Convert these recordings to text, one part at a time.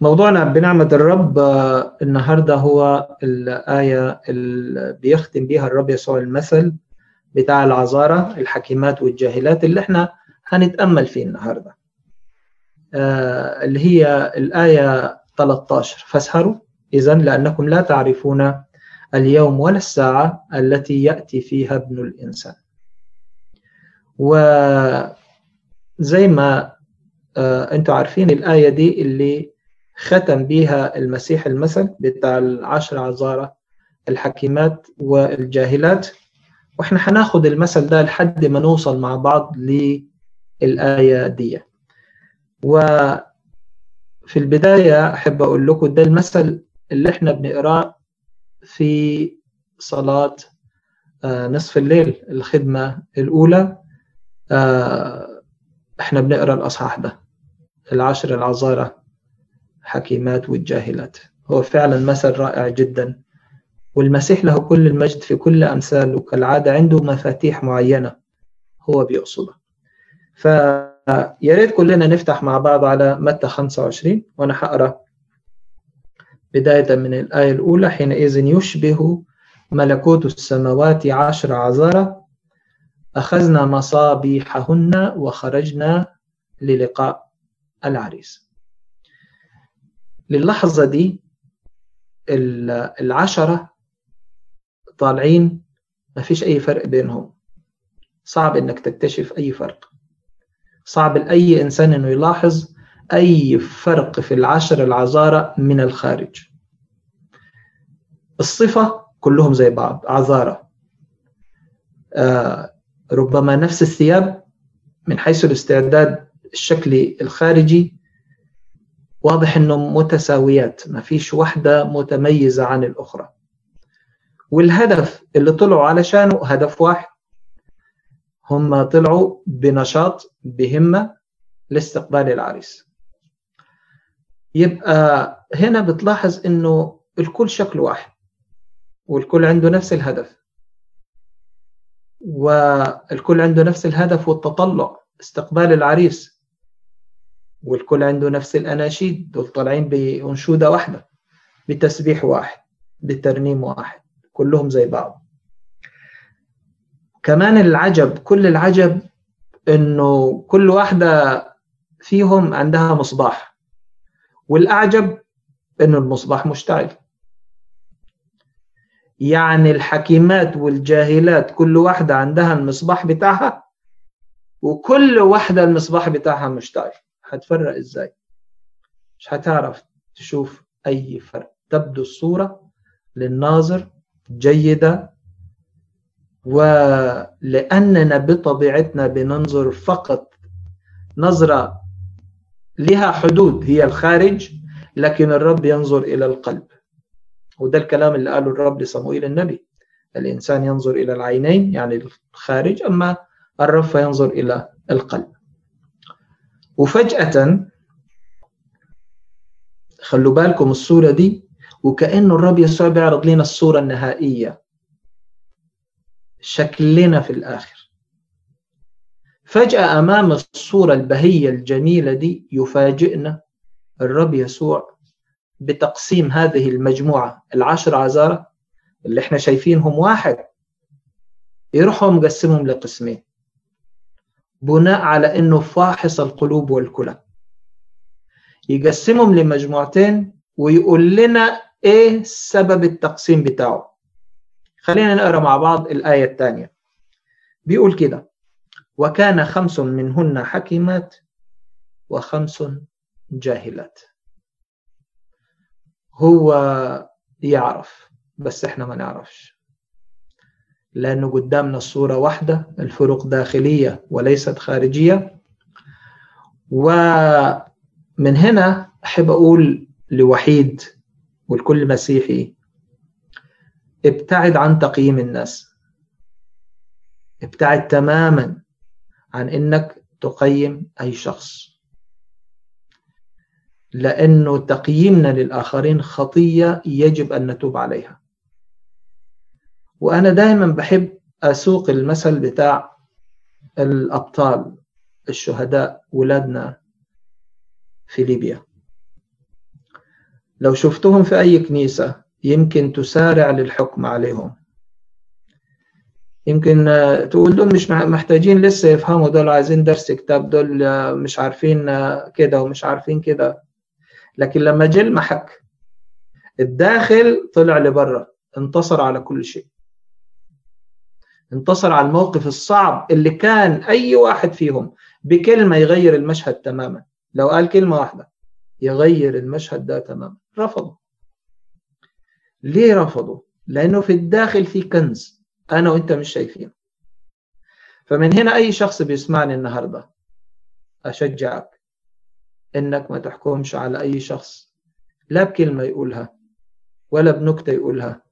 موضوعنا بنعمة الرب النهاردة هو الآية اللي بيختم بيها الرب يسوع المثل بتاع العذارة الحكيمات والجاهلات اللي إحنا هنتأمل فيه النهاردة. اللي هي الآية 13 فاسهروا إذا لأنكم لا تعرفون اليوم ولا الساعة التي يأتي فيها ابن الإنسان. وزي ما أنتم عارفين الآية دي اللي ختم بيها المسيح المثل بتاع العشر عذارى الحكيمات والجاهلات. وإحنا هناخد المثل ده لحد ما نوصل مع بعض للآية دي. وفي البداية أحب أقول لكم ده المثل اللي إحنا بنقراه في صلاة نصف الليل الخدمة الأولى. إحنا بنقرأ الأصحاح ده العشر العذارى حكيمات والجاهلات هو فعلا مثل رائع جدا. والمسيح له كل المجد في كل أمثاله. كالعادة عنده مفاتيح معينة هو بيقصدها. فيا ريت كلنا نفتح مع بعض على متى 25 وأنا هقرأ بداية من الآية الأولى حينئذ يشبه ملكوت السماوات عشر عذارى. أخذنا مصابيحهن وخرجنا للقاء العريس. للحظة دي العشرة طالعين ما فيش أي فرق بينهم. صعب إنك تكتشف أي فرق. صعب لأي إنسان إنه يلاحظ أي فرق في العشر العذارى من الخارج. الصفة كلهم زي بعض عذارى. آه ربما نفس الثياب من حيث الاستعداد الشكلي الخارجي واضح انهم متساويات ما فيش واحدة متميزة عن الأخرى. والهدف اللي طلعوا علشانه هدف واحد هم طلعوا بنشاط بهمة لاستقبال العريس. يبقى هنا بتلاحظ إنه الكل شكل واحد والكل عنده نفس الهدف. والكل عنده نفس الهدف والتطلع استقبال العريس. والكل عنده نفس الأناشيد دول طالعين بأنشودة واحدة بتسبيح واحد بترنيم واحد كلهم زي بعض. كمان العجب كل العجب إنه كل واحدة فيهم عندها مصباح والأعجب إنه المصباح مشتعل. يعني الحكيمات والجاهلات كل واحدة عندها المصباح بتاعها وكل واحدة المصباح بتاعها مشتعل. هتفرق إزاي؟ مش هتعرف تشوف أي فرق. تبدو الصورة للناظر جيدة ولأننا بطبيعتنا بننظر فقط نظرة لها حدود هي الخارج لكن الرب ينظر إلى القلب. وده الكلام اللي قاله الرب لصموئيل النبي. الإنسان ينظر إلى العينين يعني الخارج أما الرب فينظر إلى القلب. وفجأة خلوا بالكم الصورة دي وكأنه الرب يسوع بيعرض لنا الصورة النهائية. شكلنا في الآخر. فجأة أمام الصورة البهية الجميلة دي يفاجئنا الرب يسوع بتقسيم هذه المجموعة العشر عذارى اللي إحنا شايفينهم واحد. يروحوا مقسمهم لقسمين. بناء على إنه فاحص القلوب والكلى. يقسمهم لمجموعتين ويقول لنا إيه سبب التقسيم بتاعه. خلينا نقرأ مع بعض الآية الثانية. بيقول كده وكان خمس منهن حكيمات وخمس جاهلات. هو يعرف بس إحنا ما نعرفش. لأنه قدامنا الصورة واحدة الفروق داخلية وليست خارجية. ومن هنا أحب أقول لوحيد والكل مسيحي ابتعد عن تقييم الناس. ابتعد تماما عن إنك تقيم أي شخص. لأنه تقييمنا للآخرين خطية يجب أن نتوب عليها. وأنا دائما بحب أسوق المثل بتاع الأبطال الشهداء ولادنا في ليبيا. لو شفتهم في أي كنيسة يمكن تسارع للحكم عليهم. يمكن تقول دول مش محتاجين لسه يفهموا دول عايزين درس كتاب دول مش عارفين كده ومش عارفين كده. لكن لما جه المحك الداخل طلع لبره انتصر على كل شيء. انتصر على الموقف الصعب اللي كان أي واحد فيهم بكلمة يغير المشهد تماما. لو قال كلمة واحدة يغير المشهد ده تماما. رفضوا ليه رفضوا لأنه في الداخل في كنز أنا وإنت مش شايفينه. فمن هنا أي شخص بيسمعني النهارده أشجعك إنك ما تحكمش على أي شخص لا بكلمة يقولها ولا بنكتة يقولها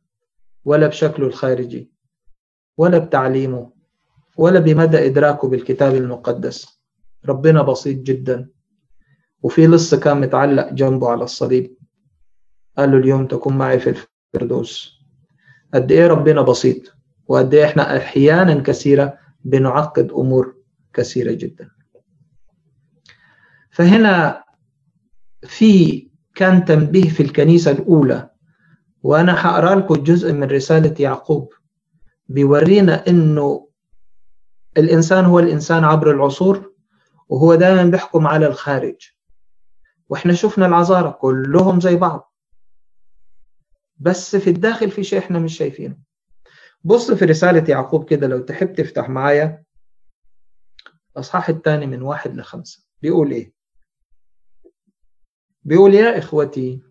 ولا بشكله الخارجي. ولا بتعليمه ولا بمدى إدراكه بالكتاب المقدس. ربنا بسيط جدا. وفي لص كان متعلق جنبه على الصليب. قال له اليوم تكون معي في الفردوس. قد إيه ربنا بسيط؟ وقد إيه إحنا أحيانا كثيرة بنعقد أمور كثيرة جدا. فهنا في كان تنبيه في الكنيسة الأولى. وأنا هقرا لكم جزء من رسالة يعقوب. بيورينا إنه الإنسان هو الإنسان عبر العصور وهو دائما بيحكم على الخارج. وإحنا شفنا العذارى كلهم زي بعض. بس في الداخل في شيء إحنا مش شايفينه. بص في رسالة يعقوب كده لو تحب تفتح معايا الأصحاح الثاني من واحد لخمسة. بيقول إيه؟ بيقول يا إخوتي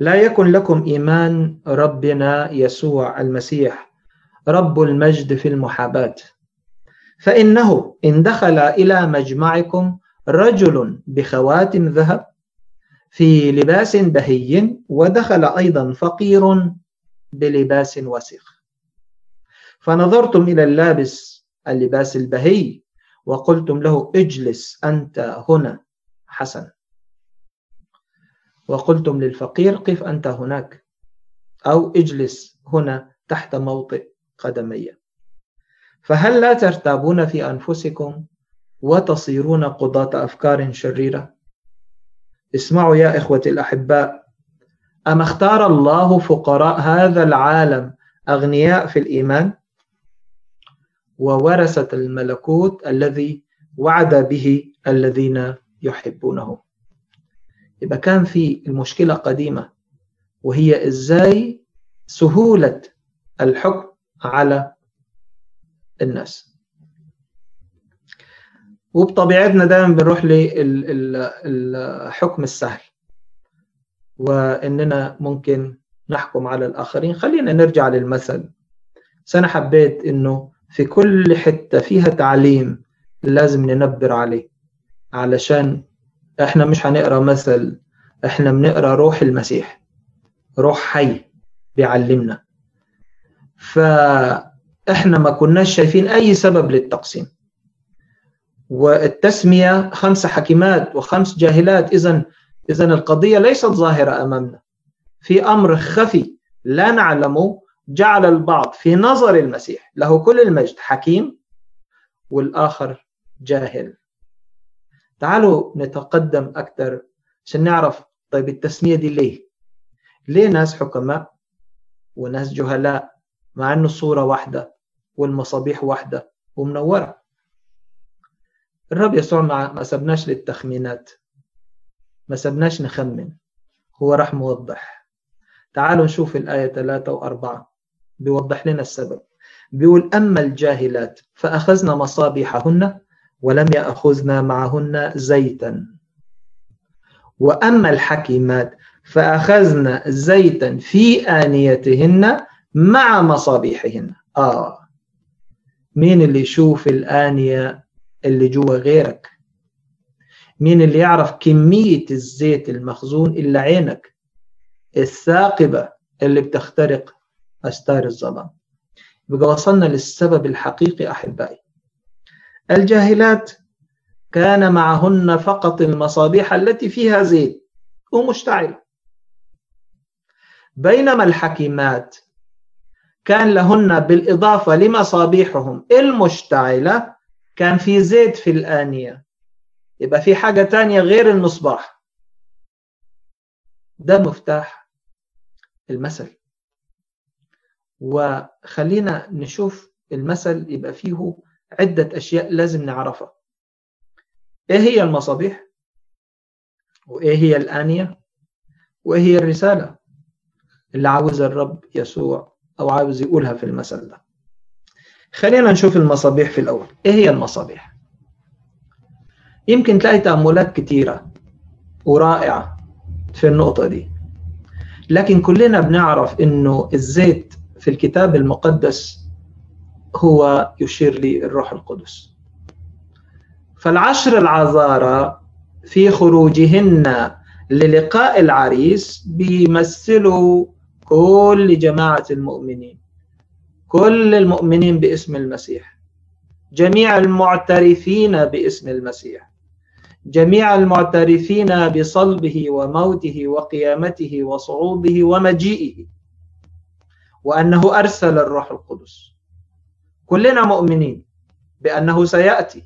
لا يكن لكم إيمان ربنا يسوع المسيح رب المجد في المحاباة. فإنه إن دخل إلى مجمعكم رجل بخواتم ذهب في لباس بهي ودخل أيضا فقير بلباس وسخ. فنظرتم إلى اللابس اللباس البهي وقلتم له اجلس أنت هنا حسن. وقلتم للفقير قف أنت هناك أو اجلس هنا تحت موطئ قدمي. فهل لا ترتابون في أنفسكم وتصيرون قضاة أفكار شريرة؟ اسمعوا يا إخوتي الأحباء أما اختار الله فقراء هذا العالم أغنياء في الإيمان؟ وورثة الملكوت الذي وعد به الذين يحبونه. يبقى كان في المشكلة قديمة وهي إزاي سهولة الحكم على الناس. وبطبيعتنا دائما بنروح للحكم السهل وإننا ممكن نحكم على الآخرين. خلينا نرجع للمثل. أنا حبيت إنه في كل حتة فيها تعليم لازم ننبر عليه علشان إحنا مش هنقرأ مثل إحنا بنقرأ روح المسيح روح حي بيعلمنا. فاحنا ما كناش شايفين أي سبب للتقسيم. والتسمية خمس حكيمات وخمس جاهلات اذا اذا القضية ليست ظاهرة أمامنا. في أمر خفي لا نعلمه جعل البعض في نظر المسيح له كل المجد حكيم والآخر جاهل. تعالوا نتقدم أكثر عشان نعرف طيب التسمية دي ليه؟ ليه ناس حكماء وناس جهلاء مع أنه الصورة واحدة والمصابيح واحدة ومنورة؟ الرب يسوع ما سبناش للتخمينات ما سبناش نخمن هو راح موضح. تعالوا نشوف الآية 3 و4 بيوضح لنا السبب. بيقول أما الجاهلات فأخذنا مصابيحهن ولم يأخذنا معهن زيتا. وأما الحكيمات فأخذنا زيتا في آنيتهن مع مصابيحهن. آه. مين اللي يشوف الآنية اللي جوا غيرك؟ مين اللي يعرف كمية الزيت المخزون إلا عينك؟ الثاقبة اللي بتخترق أستار الظلام. يبقى وصلنا للسبب الحقيقي أحبائي. الجاهلات كان معهن فقط المصابيح التي فيها زيت ومشتعلة بينما الحكيمات كان لهن بالإضافة لمصابيحهم المشتعلة كان في زيت في الآنية. يبقى في حاجة تانية غير المصباح. ده مفتاح المثل. وخلينا نشوف المثل يبقى فيه عدة أشياء لازم نعرفها. إيه هي المصابيح؟ وإيه هي الآنية؟ وإيه هي الرسالة اللي عاوز الرب يسوع أو عاوز يقولها في المثل ده؟ خلينا نشوف المصابيح في الأول. إيه هي المصابيح؟ يمكن تلاقي تأملات كتيرة ورائعة في النقطة دي. لكن كلنا بنعرف إنه الزيت في الكتاب المقدس هو يشير للروح القدس. فالعشر العذارى في خروجهن للقاء العريس بيمثلوا كل جماعة المؤمنين كل المؤمنين باسم المسيح جميع المعترفين باسم المسيح جميع المعترفين بصلبه وموته وقيامته وصعوده ومجيئه وأنه أرسل الروح القدس. كلنا مؤمنين بأنه سيأتي.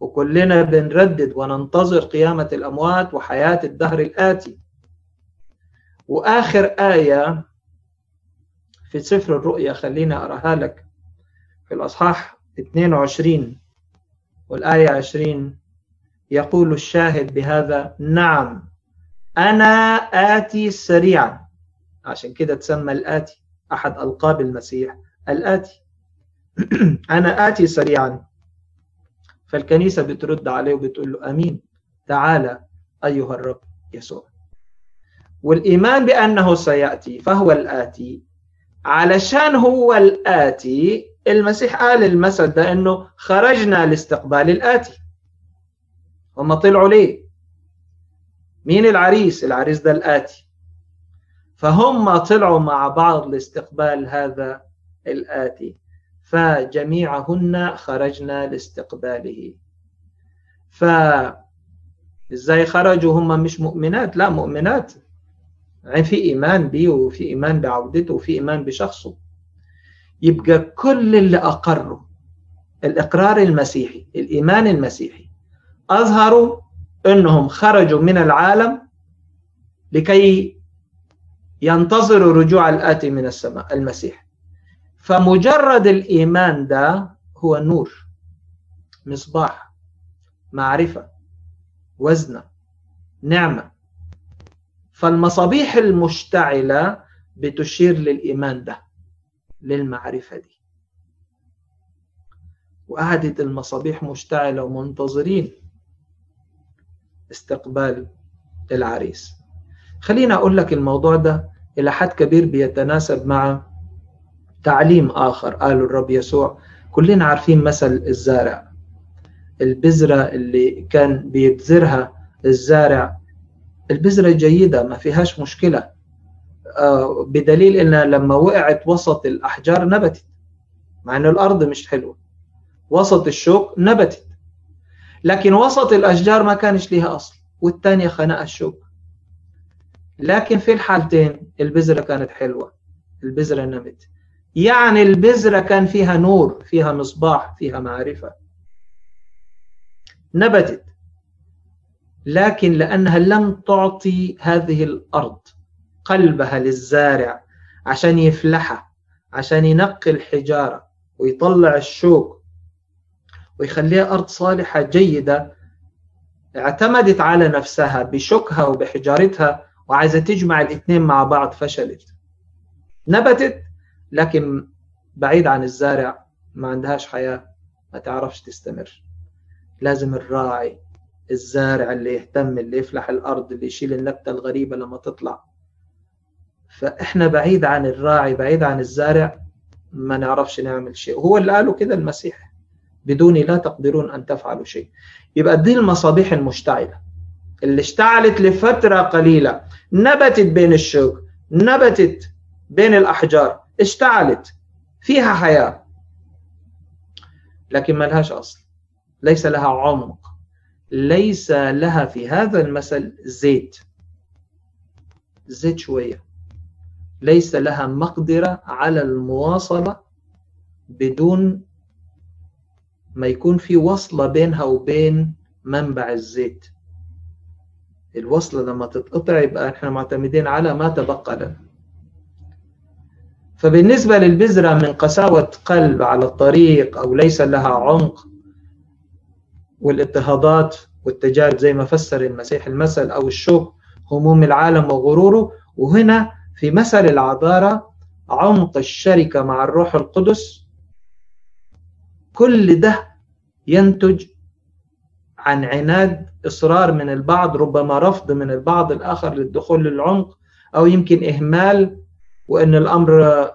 وكلنا بنردد وننتظر قيامة الأموات وحياة الدهر الآتي. وآخر آية في سفر الرؤيا خليني أراها لك. في الأصحاح 22 والآية 20 يقول الشاهد بهذا نعم أنا آتي سريعا. عشان كده تسمى الآتي أحد ألقاب المسيح الآتي. أنا آتي سريعا. فالكنيسة بترد عليه وبتقول له أمين تعالى أيها الرب يسوع. والإيمان بأنه سيأتي فهو الآتي. علشان هو الآتي المسيح قال المثل ده أنه خرجنا لاستقبال الآتي. هم طلعوا ليه؟ مين العريس؟ العريس ده الآتي. فهم طلعوا مع بعض لاستقبال هذا الآتي. فجميعهن خرجنا لاستقباله. ف إزاي خرجوا؟ هم مش مؤمنات لا مؤمنات. يعني في إيمان بيه وفي إيمان بعودته وفي إيمان بشخصه. يبقى كل اللي أقروا الإقرار المسيحي الإيمان المسيحي أظهروا إنهم خرجوا من العالم لكي ينتظروا رجوع الآتي من السماء المسيح. فمجرد الإيمان ده هو نور مصباح معرفة وزنة نعمة. فالمصابيح المشتعلة بتشير للإيمان ده للمعرفة دي. وقعدت المصابيح مشتعلة ومنتظرين استقبال العريس. خلينا أقول لك الموضوع ده إلى حد كبير بيتناسب مع تعليم آخر قاله الرب يسوع. كلنا عارفين مثل الزارع. البذرة اللي كان بيبذرها الزارع البذرة جيدة ما فيهاش مشكلة. آه، بدليل إنها لما وقعت وسط الأحجار نبتت مع إن الأرض مش حلوة. وسط الشوك نبتت. لكن وسط الأشجار ما كانش ليها أصل والتانية خنقها الشوك. لكن في الحالتين البذرة كانت حلوة البذرة نمت. يعني البذرة كان فيها نور فيها مصباح فيها معرفة. نبتت. لكن لأنها لم تعطي هذه الأرض قلبها للزارع عشان يفلحها عشان ينقي الحجارة ويطلع الشوك ويخليها أرض صالحة جيدة اعتمدت على نفسها بشوكها وبحجارتها وعايزة تجمع الاثنين مع بعض فشلت. نبتت. لكن بعيد عن الزارع ما عندهاش حياة ما تعرفش تستمر. لازم الراعي الزارع اللي يهتم اللي يفلح الأرض اللي يشيل النبتة الغريبة لما تطلع. فإحنا بعيد عن الراعي بعيد عن الزارع ما نعرفش نعمل شيء. هو اللي قاله كده المسيح. بدوني لا تقدرون أن تفعلوا شيء. يبقى دي المصابيح المشتعلة. اللي اشتعلت لفترة قليلة نبتت بين الشوك نبتت بين الأحجار. اشتعلت. فيها حياة. لكن ما لهاش أصل. ليس لها عمق. ليس لها في هذا المثل زيت. زيت شوية. ليس لها مقدرة على المواصلة بدون ما يكون في وصلة بينها وبين منبع الزيت. الوصلة لما تتقطع يبقى إحنا معتمدين على ما تبقى لنا. فبالنسبة للبذرة من قساوة قلب على الطريق أو ليس لها عمق والاضطهادات والتجارب زي ما فسر المسيح المثل أو الشوك هموم العالم وغروره. وهنا في مثل العذارة عمق الشركة مع الروح القدس كل ده ينتج عن عناد إصرار من البعض ربما رفض من البعض الآخر للدخول للعمق أو يمكن إهمال وأن الأمر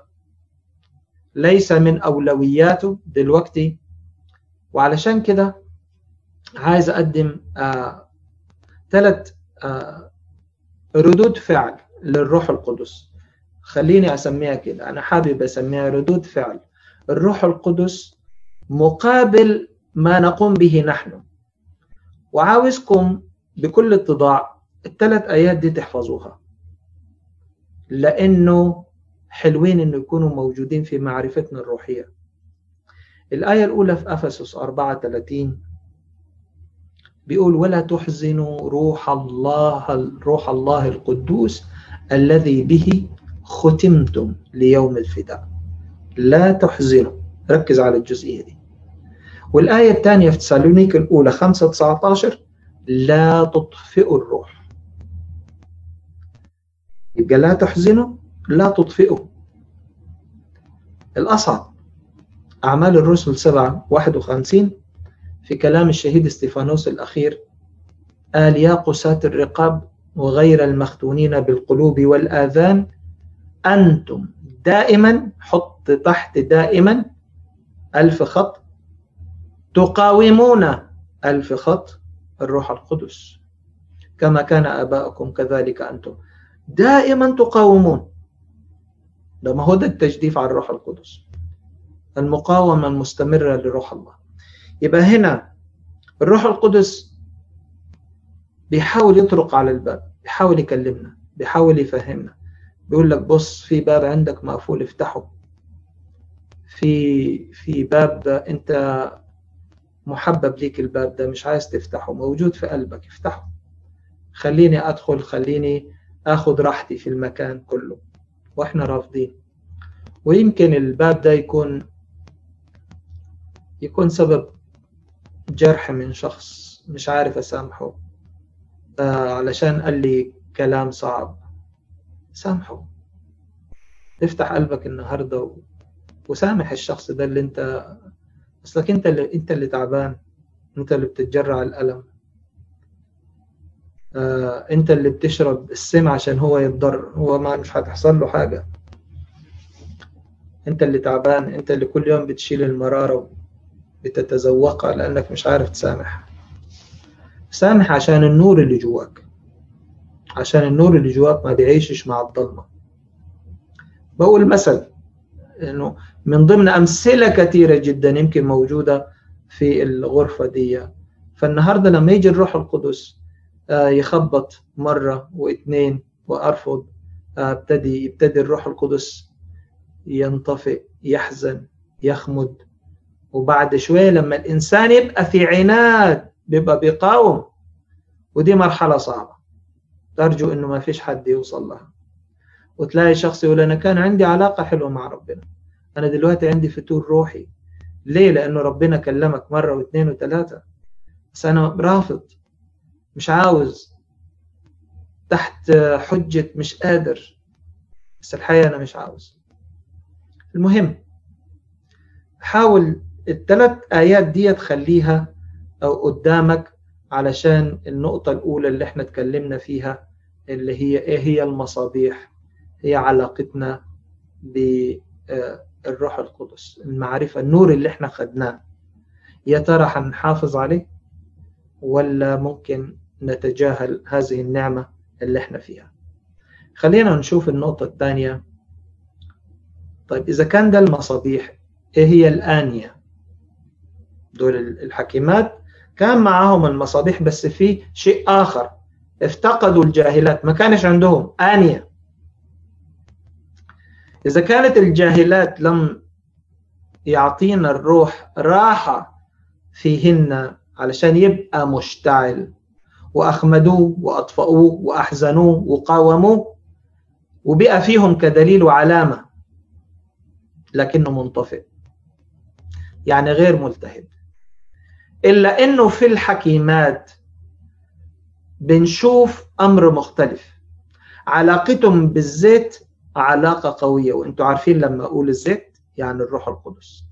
ليس من أولوياته دلوقتي. وعلشان كده عايز أقدم آه ثلاث آه ردود فعل للروح القدس. خليني أسميها كده أنا حابب أسميها ردود فعل. الروح القدس مقابل ما نقوم به نحن. وعاوزكم بكل اتضاع الثلاث آيات دي تحفظوها. لأنه حلوين إنه يكونوا موجودين في معرفتنا الروحية. الآية الأولى في أفسس 34 بيقول ولا تحزنوا روح الله روح الله القدوس الذي به ختمتم ليوم الفداء. لا تحزنوا. ركز على الجزئية دي. والآية الثانية في تسالونيك الأولى 5 19 لا تطفئوا الروح. يبقى لا تحزنوا لا تطفئوا. الأصعب أعمال الرسل 7 51 في كلام الشهيد استيفانوس الأخير قال يا قساة الرقاب وغير المختونين بالقلوب والآذان أنتم دائما حط تحت دائما ألف خط تقاومون ألف خط الروح القدس. كما كان آباؤكم كذلك أنتم. دائما تقاومون. ده ما هو ده التجديف على الروح القدس. المقاومة المستمرة لروح الله. يبقى هنا الروح القدس بيحاول يطرق على الباب بيحاول يكلمنا بيحاول يفهمنا. بيقول لك بص في باب عندك مقفول افتحه. في في باب انت محبب ليك الباب ده مش عايز تفتحه موجود في قلبك افتحه. خليني أدخل خليني اخد راحتي في المكان كله. وإحنا رافضين. ويمكن الباب ده يكون يكون سبب جرح من شخص مش عارف أسامحه. آه علشان قال لي كلام صعب. سامحه. افتح قلبك النهارده و... وسامح الشخص ده اللي انت أصلك انت اللي انت اللي تعبان. انت اللي بتتجرع الألم. آه انت اللي بتشرب السم عشان هو يتضر هو ما مش هتحصل له حاجة. انت اللي تعبان انت اللي كل يوم بتشيل المرارة بتتذوقها لأنك مش عارف تسامح. سامح عشان النور اللي جواك. عشان النور اللي جواك ما بيعيشش مع الضلمة. بقول مثل إنه من ضمن أمثلة كثيرة جدا يمكن موجودة في الغرفة دي. فالنهاردة لما يجي الروح القدس يخبط مرة واثنين وأرفض ابتدي يبتدي الروح القدس ينطفئ يحزن يخمد. وبعد شوية لما الإنسان يبقى في عناد بيبقى بيقاوم. ودي مرحلة صعبة. أرجو إنه ما فيش حد يوصل لها. وتلاقي شخص يقول أنا كان عندي علاقة حلوة مع ربنا. أنا دلوقتي عندي فتور روحي. ليه؟ لأنه ربنا كلمك مرة واثنين وثلاثة. بس أنا رافض. مش عاوز. تحت حجة مش قادر. بس الحقيقة أنا مش عاوز. المهم حاول الثلاث آيات دي تخليها أو قدامك علشان النقطة الأولى اللي إحنا اتكلمنا فيها اللي هي إيه هي المصابيح؟ هي علاقتنا بالروح القدس المعرفة النور اللي إحنا خدناه. يا ترى هنحافظ عليه ولا ممكن نتجاهل هذه النعمة اللي إحنا فيها. خلينا نشوف النقطة الثانية. طيب إذا كان ده المصابيح إيه هي الآنية؟ دول الحكيمات. كان معاهم المصابيح بس في شيء آخر. افتقدوا الجاهلات. ما كانش عندهم. آنية. إذا كانت الجاهلات لم يعطينا الروح راحة فيهن علشان يبقى مشتعل وأخمدوه وأطفأوه وأحزنوه وقاوموه وبقى فيهم كدليل وعلامة لكنه منطفئ يعني غير ملتهب. إلا أنه في الحكيمات بنشوف أمر مختلف. علاقتهم بالزيت علاقة قوية وأنتوا عارفين لما أقول الزيت يعني الروح القدس.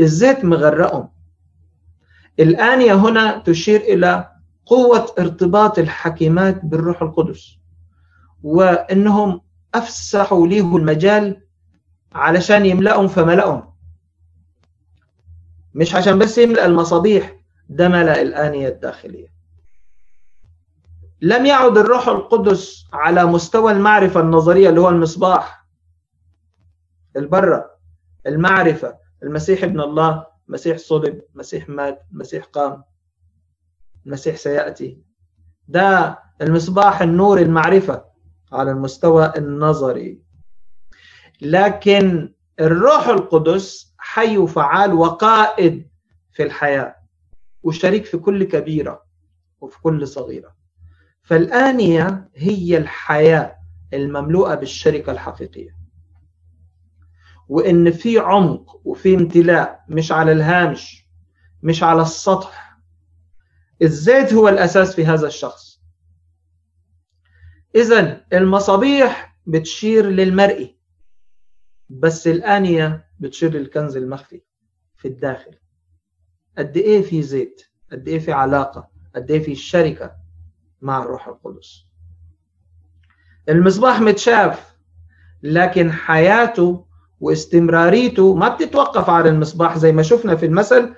الزيت مغرقهم. الآنية هنا تشير إلى قوة ارتباط الحكيمات بالروح القدس وإنهم أفسحوا ليه المجال علشان يملأهم فملأهم. مش عشان بس يملأ المصابيح ده ملأ الآنية الداخلية. لم يعد الروح القدس على مستوى المعرفة النظرية اللي هو المصباح البرة المعرفة المسيح ابن الله مسيح صلب مسيح مات مسيح قام. المسيح سيأتي. ده المصباح النور المعرفة على المستوى النظري. لكن الروح القدس حي وفعال وقائد في الحياة وشريك في كل كبيرة وفي كل صغيرة. فالآنية هي الحياة المملوءة بالشركة الحقيقية. وإن في عمق وفي امتلاء مش على الهامش مش على السطح الزيت هو الأساس في هذا الشخص. إذا المصابيح بتشير للمرئي بس الآنية بتشير للكنز المخفي في الداخل. قد إيه في زيت؟ قد إيه في علاقة؟ قد إيه في الشركة مع الروح القدس؟ المصباح متشاف لكن حياته واستمراريته ما بتتوقف على المصباح زي ما شفنا في المثل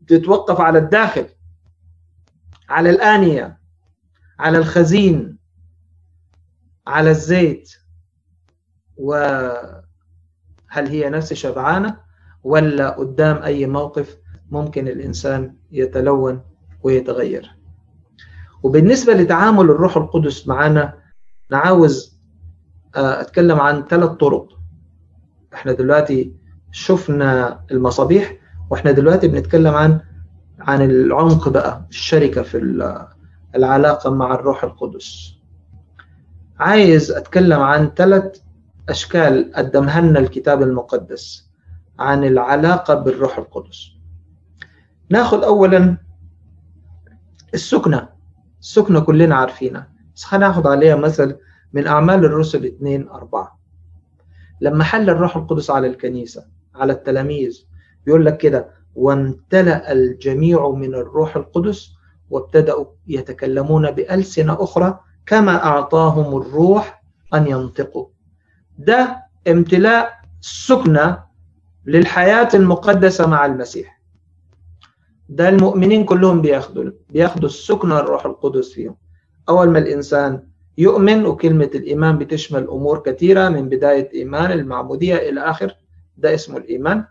بتتوقف على الداخل. على الآنية على الخزين على الزيت وهل هي نفس شبعانة ولا قدام أي موقف ممكن الإنسان يتلون ويتغير؟ وبالنسبة لتعامل الروح القدس معنا نعاوز آه، أتكلم عن ثلاث طرق. إحنا دلوقتي شفنا المصابيح وإحنا دلوقتي بنتكلم عن عن العمق بقى الشركة في العلاقة مع الروح القدس. عايز أتكلم عن ثلاث أشكال قدمها لنا الكتاب المقدس عن العلاقة بالروح القدس. ناخذ أولا السكنة. السكنة كلنا عارفينها. بس هناخذ عليها مثل من أعمال الرسل 2 4 لما حل الروح القدس على الكنيسة على التلاميذ بيقول لك كده وامتلأ الجميع من الروح القدس وابتدأوا يتكلمون بألسنة أخرى كما أعطاهم الروح أن ينطقوا. ده امتلاء سكنة للحياة المقدسة مع المسيح. ده المؤمنين كلهم بياخدوا بياخدوا السكنة الروح القدس فيهم. أول ما الإنسان يؤمن وكلمة الإيمان بتشمل أمور كثيرة من بداية إيمان المعمودية إلى آخر ده اسمه الإيمان.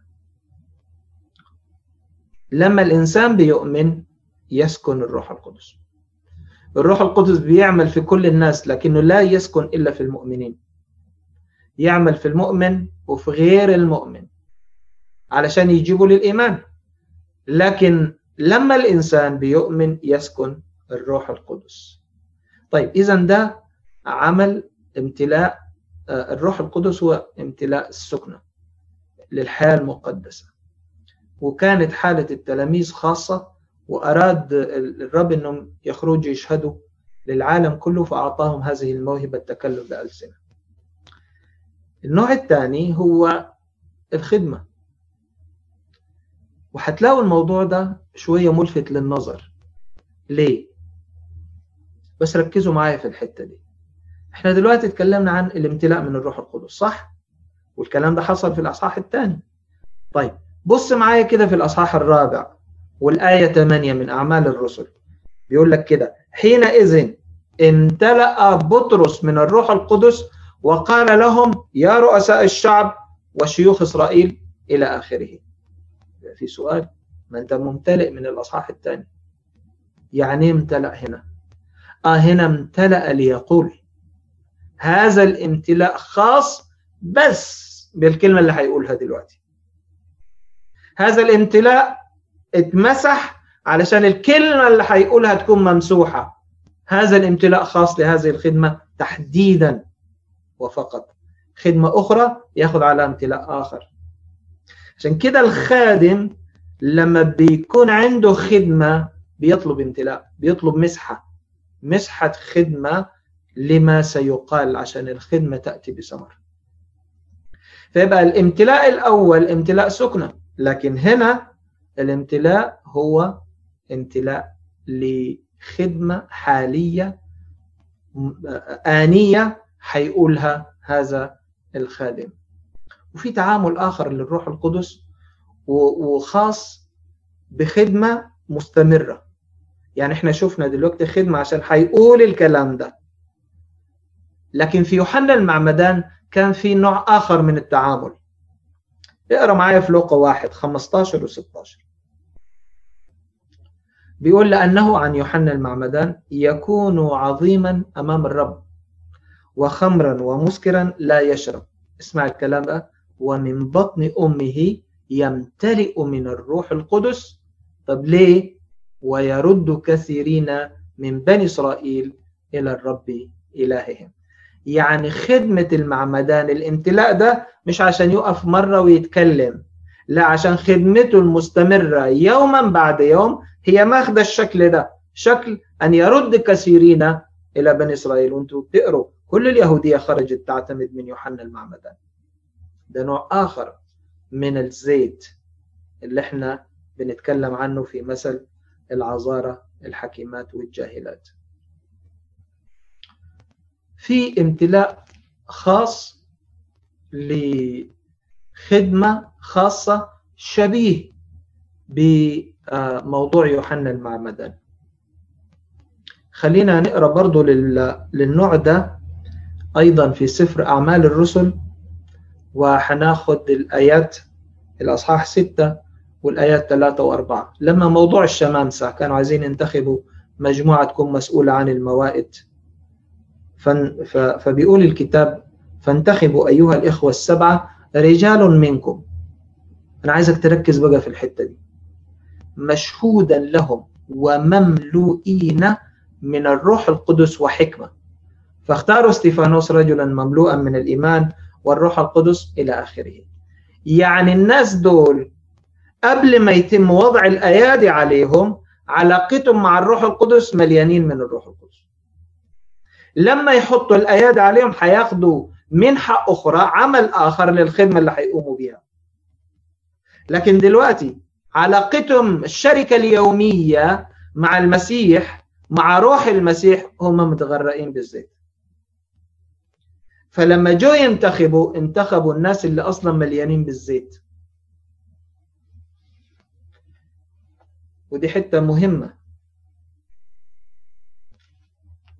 لما الإنسان بيؤمن يسكن الروح القدس. الروح القدس بيعمل في كل الناس لكنه لا يسكن إلا في المؤمنين. يعمل في المؤمن وفي غير المؤمن علشان يجيبوا للإيمان. لكن لما الإنسان بيؤمن يسكن الروح القدس. طيب إذا ده عمل امتلاء آه، الروح القدس هو امتلاء السكنة للحياة المقدسة. وكانت حالة التلاميذ خاصة وأراد الرب أنهم يخرجوا يشهدوا للعالم كله فأعطاهم هذه الموهبة التكلم بألسنة. النوع الثاني هو الخدمة. وهتلاقوا الموضوع ده شوية ملفت للنظر. ليه؟ بس ركزوا معايا في الحتة دي. إحنا دلوقتي اتكلمنا عن الامتلاء من الروح القدس صح؟ والكلام ده حصل في الأصحاح الثاني. طيب بص معايا كده في الأصحاح الرابع والآية 8 من أعمال الرسل. بيقول لك كده حينئذ امتلأ بطرس من الروح القدس وقال لهم يا رؤساء الشعب وشيوخ إسرائيل إلى آخره. في سؤال ما أنت ممتلئ من الأصحاح الثاني يعني امتلأ هنا؟ آه هنا امتلأ ليقول هذا الامتلاء خاص بس بالكلمة اللي هيقولها دلوقتي. هذا الامتلاء اتمسح علشان الكلمة اللي هيقولها تكون ممسوحة. هذا الامتلاء خاص لهذه الخدمة تحديدا وفقط. خدمة أخرى ياخذ على امتلاء آخر. عشان كده الخادم لما بيكون عنده خدمة بيطلب امتلاء بيطلب مسحة. مسحة خدمة لما سيقال عشان الخدمة تأتي بثمر. فيبقى الامتلاء الأول امتلاء سكنة لكن هنا الامتلاء هو امتلاء لخدمة حالية آنية هيقولها هذا الخادم. وفي تعامل آخر للروح القدس وخاص بخدمة مستمرة. يعني إحنا شفنا دلوقتي خدمة عشان هيقول الكلام ده. لكن في يوحنا المعمدان كان في نوع آخر من التعامل. اقرا معايا في لوقا واحد 15 و 16 بيقول لأنه عن يوحنا المعمدان يكون عظيما أمام الرب وخمرا ومسكرا لا يشرب. اسمع الكلام ده. ومن بطن أمه يمتلئ من الروح القدس. طب ليه؟ ويرد كثيرين من بني إسرائيل إلى الرب إلههم. يعني خدمة المعمدان. الامتلاء ده مش عشان يقف مرة ويتكلم لا عشان خدمته المستمرة يوما بعد يوم هي ماخذة الشكل ده. شكل أن يرد كثيرين إلى بني إسرائيل. وأنتم بتقروا كل اليهودية خرجت تعتمد من يوحنا المعمدان. ده نوع آخر من الزيت اللي إحنا بنتكلم عنه في مثل العذارى الحكيمات والجاهلات. في امتلاء خاص لخدمة خاصة شبيه بموضوع يوحنا المعمدان. خلينا نقرأ برضو للنوع ده أيضا في سفر أعمال الرسل وحناخد الآيات الأصحاح ستة والآيات ثلاثة وأربعة. لما موضوع الشمامسة كانوا عايزين ينتخبوا مجموعة تكون مسؤولة عن الموائد. فبيقول الكتاب فانتخبوا أيها الإخوة السبعة رجال منكم. أنا عايزك تركز بقى في الحتة دي. مشهودا لهم ومملوئين من الروح القدس وحكمة. فاختاروا استيفانوس رجلا مملوءا من الإيمان والروح القدس إلى آخره. يعني الناس دول قبل ما يتم وضع الأيادي عليهم علاقتهم مع الروح القدس مليانين من الروح القدس. لما يحطوا الايادي عليهم هياخدوا منحة أخرى عمل آخر للخدمة اللي هيقوموا بها لكن دلوقتي علاقتهم الشركة اليومية مع المسيح مع روح المسيح هم متغرقين بالزيت. فلما جو ينتخبوا انتخبوا الناس اللي أصلا مليانين بالزيت. ودي حتة مهمة.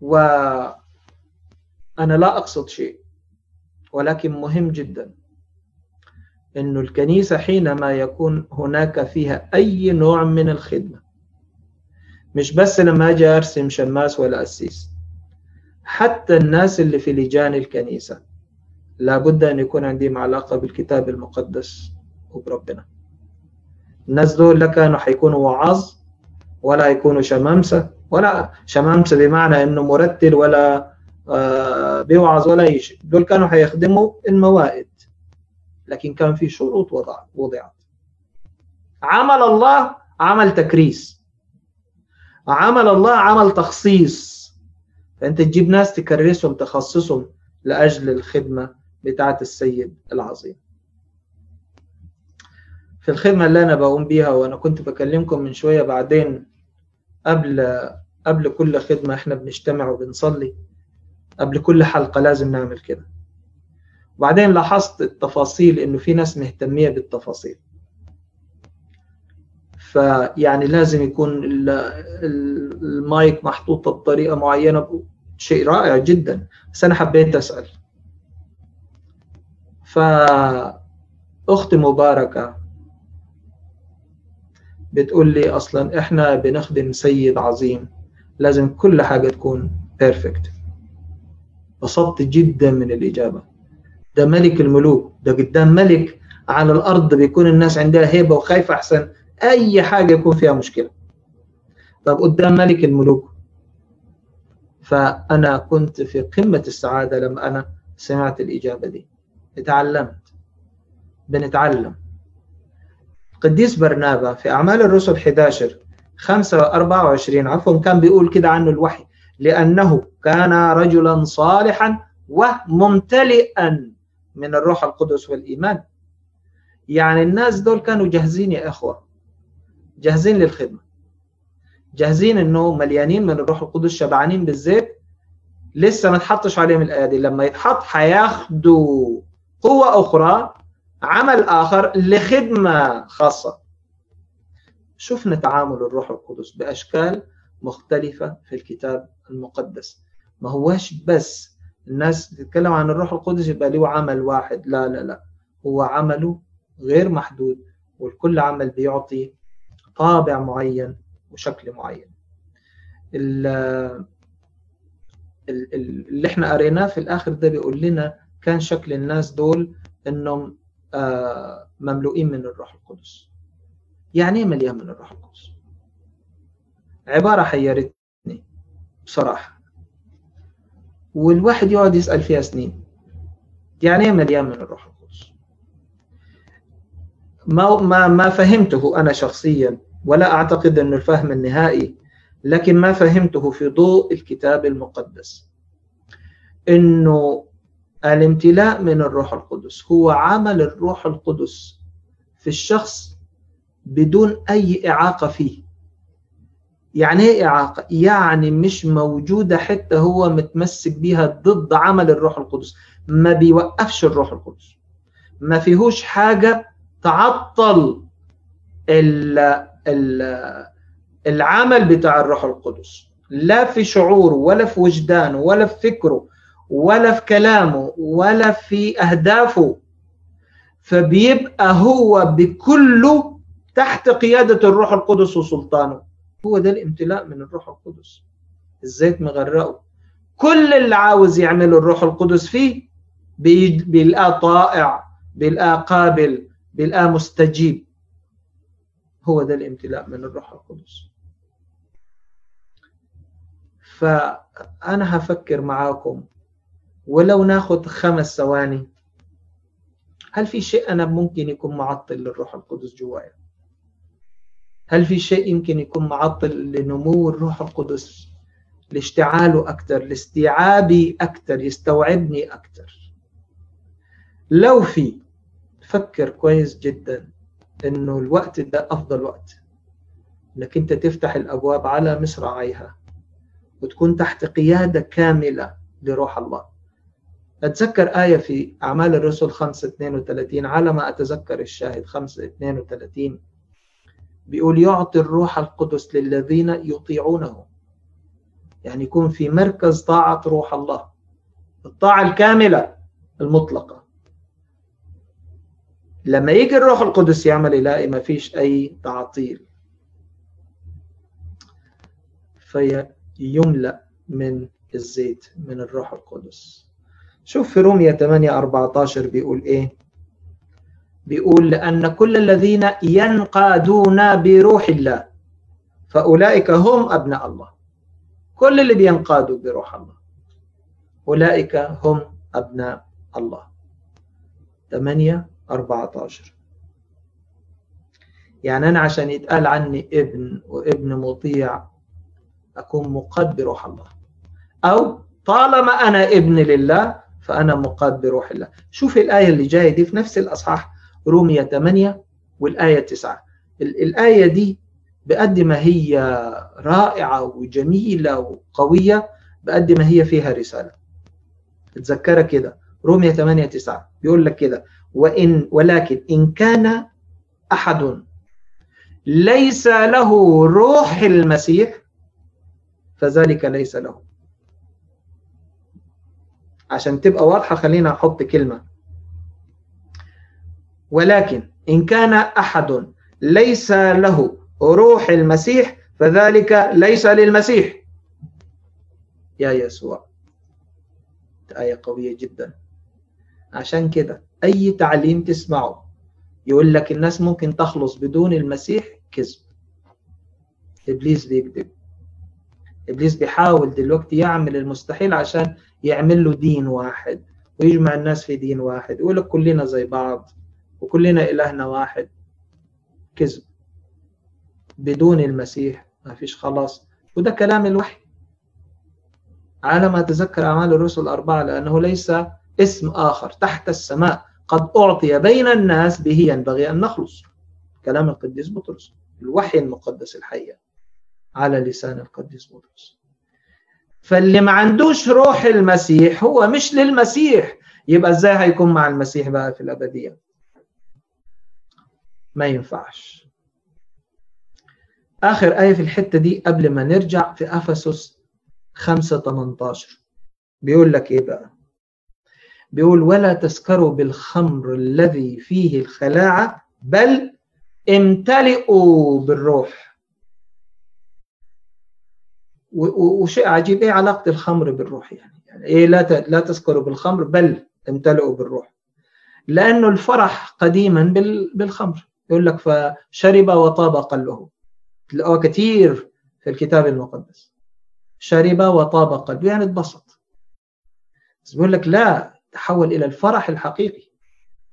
و أنا لا أقصد شيء ولكن مهم جدا. أن الكنيسة حينما يكون هناك فيها أي نوع من الخدمة مش بس لما أجي أرسم شماس ولا أسيس حتى الناس اللي في لجان الكنيسة لابد أن يكون عندهم علاقة بالكتاب المقدس وبربنا. الناس دول لا كانوا حيكونوا وعظ ولا يكونوا شمامسة ولا شمامسة بمعنى أنه مرتل ولا آه، بيوعظ ولا أي شيء. دول كانوا هيخدموا الموائد لكن كان في شروط وضع وضعت. عمل الله عمل تكريس. عمل الله عمل تخصيص. فأنت تجيب ناس تكرسهم تخصصهم لأجل الخدمة بتاعة السيد العظيم. في الخدمة اللي أنا بقوم بيها وأنا كنت بكلمكم من شوية بعدين قبل قبل كل خدمة إحنا بنجتمع وبنصلي قبل كل حلقة لازم نعمل كده. وبعدين لاحظت التفاصيل إنه في ناس مهتمية بالتفاصيل. فيعني لازم يكون المايك محطوط بطريقة معينة شيء رائع جدا. بس أنا حبيت أسأل. فأختي مباركة بتقول لي أصلا إحنا بنخدم سيد عظيم. لازم كل حاجة تكون بيرفكت انبسطت جدا من الإجابة. ده ملك الملوك ده قدام ملك على الأرض بيكون الناس عندها هيبة وخايفة أحسن. أي حاجة يكون فيها مشكلة. طب قدام ملك الملوك. فأنا كنت في قمة السعادة لما أنا سمعت الإجابة دي. اتعلمت. بنتعلم. قديس برنابا في أعمال الرسل 11 5 24 عفوا كان بيقول كده عنه الوحي. لأنه كان رجلا صالحا وممتلئا من الروح القدس والإيمان. يعني الناس دول كانوا جاهزين يا إخوة. جاهزين للخدمة. جاهزين إنه مليانين من الروح القدس شبعانين بالزيت. لسه ما تحطش عليهم الآية دي. لما يتحط هياخدوا قوة أخرى عمل آخر لخدمة خاصة. شفنا تعامل الروح القدس بأشكال مختلفة في الكتاب المقدس. ما هواش بس الناس تتكلم عن الروح القدس يبقى له عمل واحد. لا لا لا. هو عمله غير محدود والكل عمل بيعطي طابع معين وشكل معين. اللي إحنا قريناه في الآخر ده بيقول لنا كان شكل الناس دول إنهم آه، مملوئين من الروح القدس. يعني إيه مليان من الروح القدس؟ عبارة حيرتني بصراحة. والواحد يقعد يسأل فيها سنين. يعني إيه مليان من الروح القدس. ما ما ما فهمته أنا شخصيا ولا أعتقد أنه الفهم النهائي لكن ما فهمته في ضوء الكتاب المقدس. أنه الامتلاء من الروح القدس هو عمل الروح القدس في الشخص بدون أي إعاقة فيه. يعني إيه إعاقة؟ يعني مش موجودة حتى هو متمسك بيها ضد عمل الروح القدس. ما بيوقفش الروح القدس. ما فيهوش حاجة تعطل العمل بتاع الروح القدس. لا في شعوره ولا في وجدانه ولا في فكره ولا في كلامه ولا في أهدافه. فبيبقى هو بكله تحت قيادة الروح القدس وسلطانه. هو ده الامتلاء من الروح القدس. الزيت مغرقه كل اللي عاوز يعمله الروح القدس فيه بيلقاه طائع بيلقاه قابل بيلقاه مستجيب. هو ده الامتلاء من الروح القدس. فأنا هفكر معاكم ولو ناخد خمس ثواني هل في شيء أنا ممكن يكون معطل للروح القدس جوايا؟ هل في شيء يمكن يكون معطل لنمو الروح القدس؟ لاشتعاله أكثر لاستيعابي أكثر يستوعبني أكثر لو في فكر كويس جدا إنه الوقت ده أفضل وقت. إنك أنت تفتح الأبواب على مصراعيها وتكون تحت قيادة كاملة لروح الله. أتذكر آية في أعمال الرسل 5 32 على ما أتذكر الشاهد 5 32 بيقول يعطي الروح القدس للذين يطيعونه. يعني يكون في مركز طاعة روح الله. الطاعة الكاملة المطلقة. لما يجي الروح القدس يعمل يلاقي ما فيش أي تعطيل. فيملأ من الزيت من الروح القدس. شوف في رومية 8 14 بيقول إيه؟ بيقول لأن كل الذين ينقادون بروح الله فأولئك هم أبناء الله. كل اللي بينقادوا بروح الله أولئك هم أبناء الله. 8 14 يعني أنا عشان يتقال عني ابن وابن مطيع أكون مقاد بروح الله. أو طالما أنا ابن لله فأنا مقاد بروح الله. شوف الآية اللي جاية دي في نفس الأصحاح. رومية 8 والآية 9 الآية دي بقد ما هي رائعة وجميلة وقوية بقد ما هي فيها رسالة. تذكرها كده. رومية 8 9 بيقول لك كده. وإن ولكن إن كان أحد ليس له روح المسيح فذلك ليس له. عشان تبقى واضحة خلينا أحط كلمة. ولكن إن كان أحد ليس له روح المسيح فذلك ليس للمسيح. يا يسوع آية قوية جدا. عشان كده أي تعليم تسمعه يقول لك الناس ممكن تخلص بدون المسيح كذب. إبليس بيكذب. إبليس بيحاول دلوقتي يعمل المستحيل عشان يعمل له دين واحد ويجمع الناس في دين واحد. ويقول لك كلنا زي بعض. وكلنا إلهنا واحد. كذب. بدون المسيح ما فيش خلاص. وده كلام الوحي. على ما أتذكر أعمال الرسل الأربعة لأنه ليس اسم آخر. تحت السماء قد أعطي بين الناس به ينبغي أن نخلص. كلام القديس بطرس. الوحي المقدس الحية على لسان القديس بطرس. فاللي ما عندوش روح المسيح هو مش للمسيح. يبقى إزاي هيكون مع المسيح بقى في الأبدية؟ ما ينفعش. آخر آية في الحتة دي قبل ما نرجع في أفسس 5 18 بيقول لك إيه بقى؟ بيقول ولا تسكروا بالخمر الذي فيه الخلاعة بل امتلئوا بالروح. وشيء عجيب إيه علاقة الخمر بالروح يعني, يعني إيه لا لا تسكروا بالخمر بل امتلئوا بالروح. لأنه الفرح قديما بالخمر. يقول لك فشرب وطاب قلبه. تلاقوها كثير في الكتاب المقدس. شرب وطاب قلبه يعني اتبسط. بس بيقول لك لا تحول إلى الفرح الحقيقي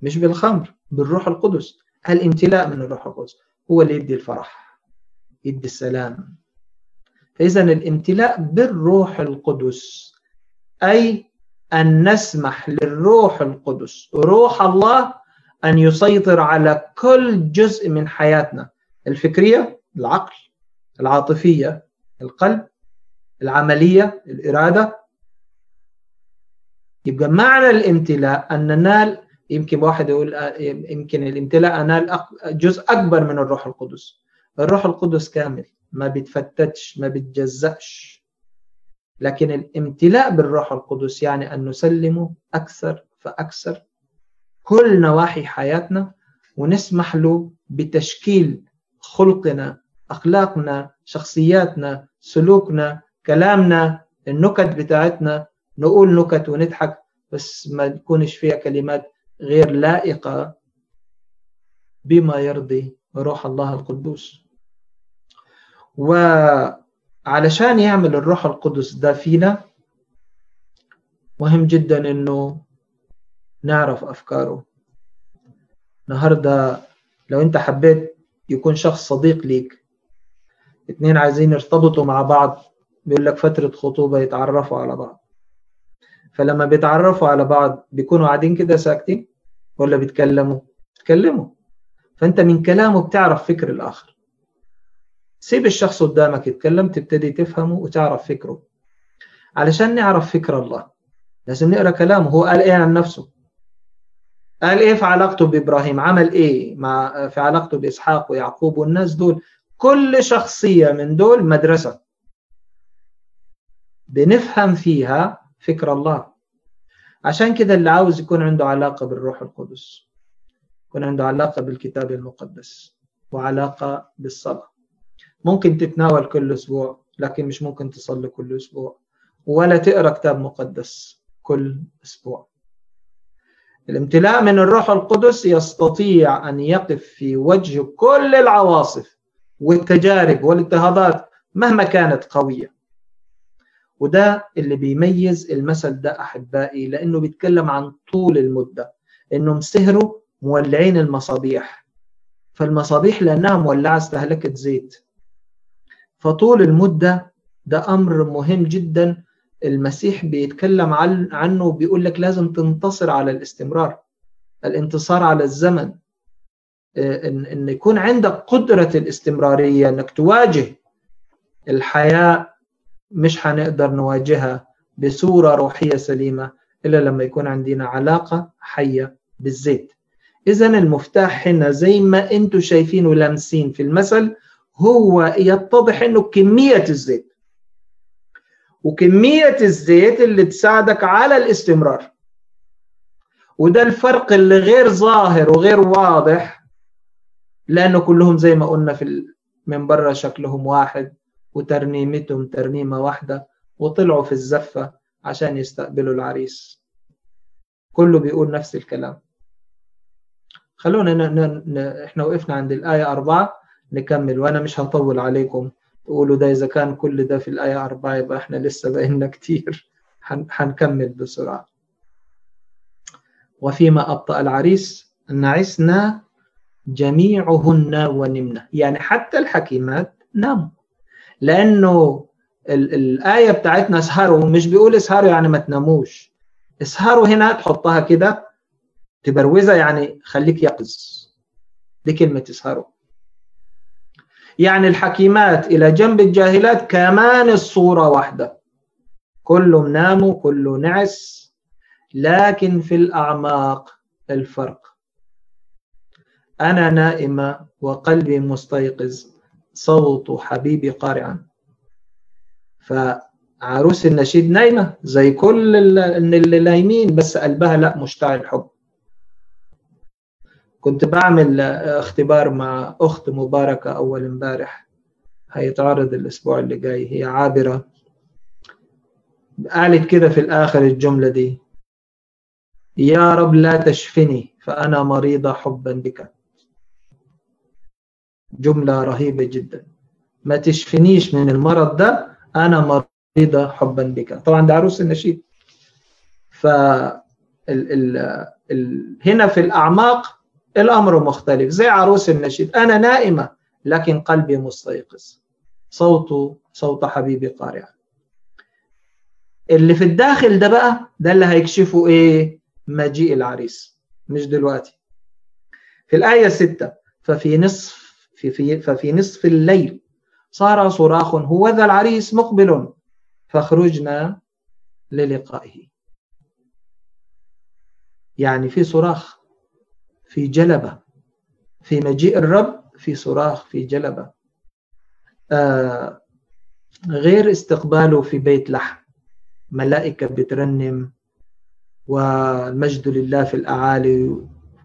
مش بالخمر بالروح القدس. الامتلاء من الروح القدس هو اللي يدي الفرح يدي السلام. فإذا الامتلاء بالروح القدس أي أن نسمح للروح القدس روح الله أن يسيطر على كل جزء من حياتنا الفكرية العقل العاطفية القلب العملية الإرادة. يبقى معنى الامتلاء أن ننال يمكن واحد يقول يمكن الامتلاء أنال جزء أكبر من الروح القدس. الروح القدس كامل ما بيتفتتش ما بيتجزأش. لكن الامتلاء بالروح القدس يعني أن نسلمه أكثر فأكثر. كل نواحي حياتنا ونسمح له بتشكيل خلقنا أخلاقنا شخصياتنا سلوكنا كلامنا النكت بتاعتنا. نقول نكت ونضحك بس ما تكونش فيها كلمات غير لائقة بما يرضي روح الله القدوس. وعلشان يعمل الروح القدس ده فينا مهم جدا إنه نعرف أفكاره. النهارده لو أنت حبيت يكون شخص صديق ليك اتنين عايزين يرتبطوا مع بعض بيقول لك فترة خطوبة يتعرفوا على بعض. فلما بيتعرفوا على بعض بيكونوا قاعدين كده ساكتين ولا بيتكلموا؟ بيتكلموا. فأنت من كلامه بتعرف فكر الآخر. سيب الشخص قدامك يتكلم تبتدي تفهمه وتعرف فكره. علشان نعرف فكر الله لازم نقرأ كلامه. هو قال إيه عن نفسه؟ قال إيه في علاقته بإبراهيم؟ عمل إيه؟ مع في علاقته بإسحاق ويعقوب والناس دول. كل شخصية من دول مدرسة. بنفهم فيها فكر الله. عشان كده اللي عاوز يكون عنده علاقة بالروح القدس. يكون عنده علاقة بالكتاب المقدس. وعلاقة بالصلاة. ممكن تتناول كل أسبوع لكن مش ممكن تصلي كل أسبوع. ولا تقرأ كتاب مقدس كل أسبوع. الامتلاء من الروح القدس يستطيع أن يقف في وجه كل العواصف والتجارب والاضطهادات مهما كانت قوية. وده اللي بيميز المثل ده أحبائي لأنه بيتكلم عن طول المدة إنهم سهروا مولعين المصابيح. فالمصابيح لأنها مولعة استهلكت زيت. فطول المدة ده أمر مهم جدا المسيح بيتكلم عنه بيقول لك لازم تنتصر على الاستمرار الانتصار على الزمن إن, إن يكون عندك قدرة الاستمرارية إنك تواجه الحياة مش هنقدر نواجهها بصورة روحية سليمة إلا لما يكون عندنا علاقة حية بالزيت. إذا المفتاح هنا زي ما أنتم شايفين ولامسين في المثل هو يتضح إنه كمية الزيت. وكمية الزيت اللي تساعدك على الاستمرار. وده الفرق اللي غير ظاهر وغير واضح لأنه كلهم زي ما قلنا في من بره شكلهم واحد وترنيمتهم ترنيمة واحدة وطلعوا في الزفة عشان يستقبلوا العريس. كله بيقول نفس الكلام. خلونا ن... ن... إحنا وقفنا عند الآية أربعة نكمل وأنا مش هطول عليكم. يقولوا ده إذا كان كل ده في الآية أربعة يبقى إحنا لسه بقينا كتير. حنكمل بسرعة. وفيما أبطأ العريس نعسنا جميعهن ونمنا. يعني حتى الحكيمات ناموا لأنه الآية بتاعتنا اسهروا مش بيقول اسهروا يعني ما تناموش. اسهروا هنا تحطها كده تبروزها يعني خليك يقظ. دي كلمة اسهروا. يعني الحكيمات إلى جنب الجاهلات كمان الصورة واحدة. كله ناموا كله نعس لكن في الأعماق الفرق. أنا نائمة وقلبي مستيقظ صوت حبيبي قارعا. فعروس النشيد نايمة زي كل اللي نايمين بس قلبها لا مشتعل حب. كنت بعمل اختبار مع أخت مباركة أول امبارح. هيتعرض الأسبوع اللي جاي. هي عابرة. قالت كده في الآخر الجملة دي. يا رب لا تشفني فأنا مريضة حبا بك. جملة رهيبة جدا. ما تشفنيش من المرض ده أنا مريضة حبا بك. طبعا ده عروس النشيد. ف هنا في الأعماق الأمر مختلف. زي عروس النشيد. أنا نائمة لكن قلبي مستيقظ. صوته صوت حبيبي قارع اللي في الداخل ده بقى ده اللي هيكشفه إيه؟ مجيء العريس. مش دلوقتي. في الآية 6 ففي نصف في في ففي نصف الليل صار صراخ هو ذا العريس مقبل فخرجنا للقائه. يعني في صراخ. في جلبة في مجيء الرب في صراخ في جلبة. آه غير استقباله في بيت لحم. ملائكة بترنم والمجد لله في الأعالي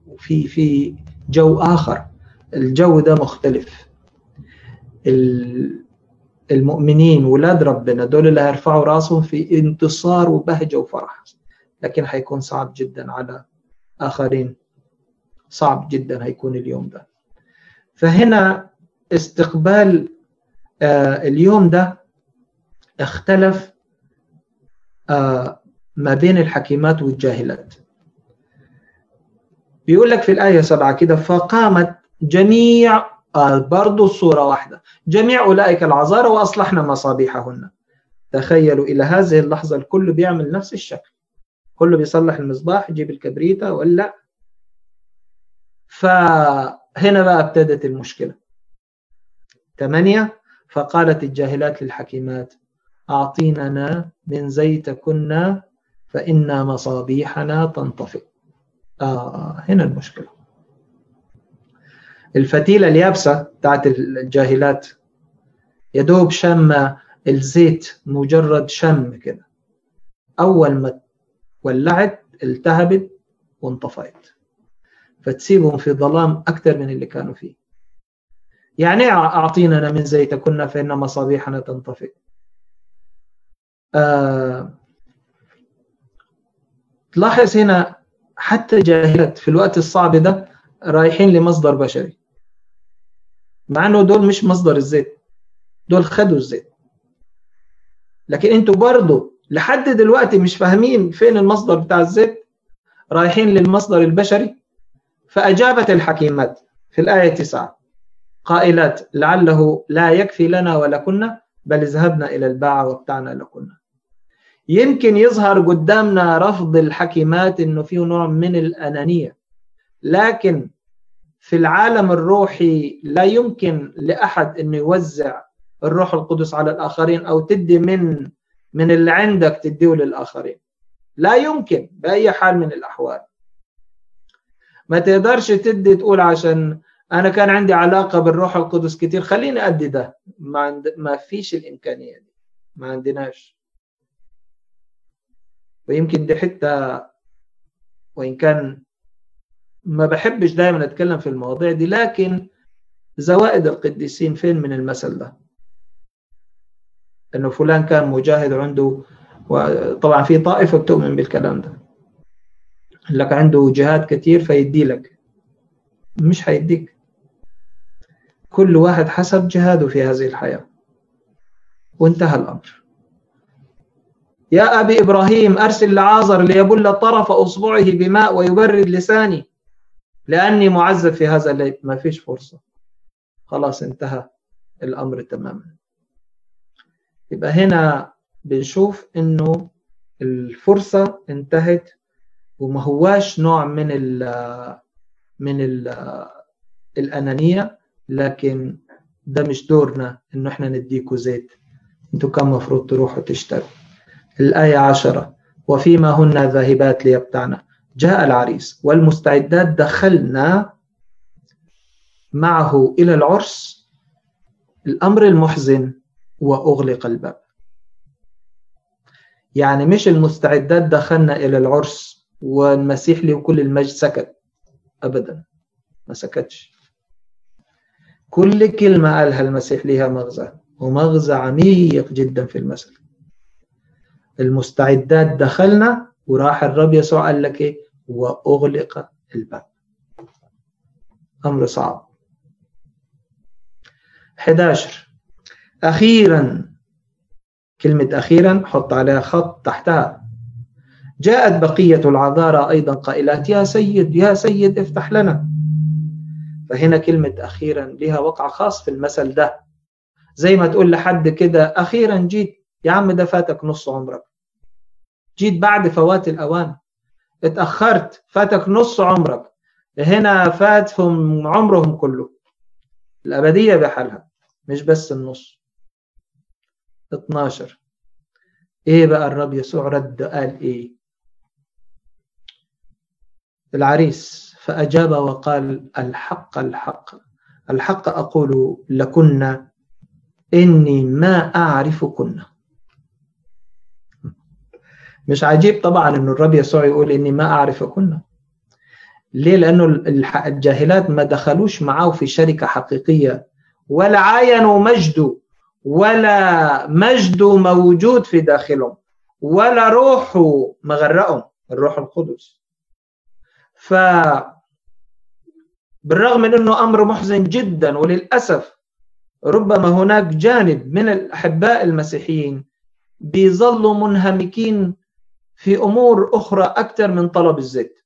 وفي في جو آخر. الجو ده مختلف. المؤمنين ولاد ربنا دول اللي هيرفعوا راسهم في انتصار وبهجة وفرح. لكن هيكون صعب جدا على آخرين. صعب جدا هيكون اليوم ده. فهنا استقبال آه اليوم ده اختلف آه ما بين الحكيمات والجاهلات. بيقول لك في الآية سبعة كده فقامت جميع آه برضو الصورة واحدة. جميع أولئك العذارى وأصلحنا مصابيحهن. تخيلوا إلى هذه اللحظة الكل بيعمل نفس الشكل. كله بيصلح المصباح يجيب الكبريتة ولا فهنا بقى ابتدت المشكلة. ثمانية فقالت الجاهلات للحكيمات أعطيننا من زيتكن فإن مصابيحنا تنطفئ. آه هنا المشكلة. الفتيلة اليابسة بتاعت الجاهلات يدوب شم الزيت مجرد شم كده. أول ما ولعت التهبت وانطفأت فتسيبهم في ظلام أكثر من اللي كانوا فيه. يعني أعطينا من زيتكن فإن مصابيحنا تنطفئ. آه تلاحظ هنا حتى جاهلات في الوقت الصعب ده رايحين لمصدر بشري. مع إنه دول مش مصدر الزيت دول خدوا الزيت. لكن أنتوا برضه لحد دلوقتي مش فاهمين فين المصدر بتاع الزيت؟ رايحين للمصدر البشري؟ فأجابت الحكيمات في الآية 9 قائلات لعله لا يكفي لنا ولكنا بل ذهبنا إلى الباعة وابتعنا لكنا. يمكن يظهر قدامنا رفض الحكيمات إنه فيه نوع من الأنانية لكن في العالم الروحي لا يمكن لأحد إنه يوزع الروح القدس على الآخرين أو تدي من من اللي عندك تديه للآخرين. لا يمكن بأي حال من الأحوال. ما تقدرش تدي تقول عشان أنا كان عندي علاقة بالروح القدس كتير. خليني أدي ده. ما عند... ما فيش الإمكانية دي. ما عندناش. ويمكن دي حتة وإن كان ما بحبش دايما أتكلم في المواضيع دي لكن زوائد القديسين فين من المثل ده؟ إنه فلان كان مجاهد عنده وطبعا في طائفة بتؤمن بالكلام ده. لك عنده جهاد كتير فيدي لك. مش هيديك كل واحد حسب جهاده في هذه الحياة. وانتهى الأمر. يا أبي إبراهيم أرسل لعازر ليبل طرف أصبعه بماء ويبرد لساني لأني معذب في هذا الليل. ما فيش فرصة. خلاص انتهى الأمر تماما. يبقى هنا بنشوف إنه الفرصة انتهت وما هواش نوع من ال من ال الأنانية لكن ده مش دورنا إنه إحنا نديكوا زيت. إنتوا كان مفروض تروحوا تشتروا. الآية عشرة وفيما هن ذاهبات ليبتعن جاء العريس والمستعدات دخلنا معه إلى العرس الأمر المحزن وأغلق الباب. يعني مش المستعدات دخلنا إلى العرس والمسيح له كل المجد سكت. أبدا. ما سكتش. كل كلمة قالها المسيح لها مغزى ومغزى عميق جدا في المثل. المستعدات دخلنا وراح الرب يسوع قال لك إيه؟ وأغلق الباب. أمر صعب. 11 أخيرا. كلمة أخيرا حط عليها خط تحتها. جاءت بقية العذارى أيضا قائلات يا سيد يا سيد افتح لنا. فهنا كلمة أخيرا لها وقع خاص في المثل ده. زي ما تقول لحد كده أخيرا جيت. يا عم ده فاتك نص عمرك. جيت بعد فوات الأوان. اتأخرت فاتك نص عمرك. هنا فاتهم عمرهم كله. الأبدية بحالها مش بس النص. 12 إيه بقى الرب يسوع رد؟ قال إيه؟ العريس فأجاب وقال الحق الحق. الحق أقول لكن إني ما أعرفكن. مش عجيب طبعا إنه الرب يسوع يقول إني ما أعرفكن. ليه؟ لأنه الجاهلات ما دخلوش معه في شركة حقيقية. ولا عاينوا مجده ولا مجده موجود في داخلهم ولا روحه مغرقهم. الروح القدس. ف بالرغم من إنه أمر محزن جدا وللأسف ربما هناك جانب من الأحباء المسيحيين بيظلوا منهمكين في أمور أخرى أكثر من طلب الزيت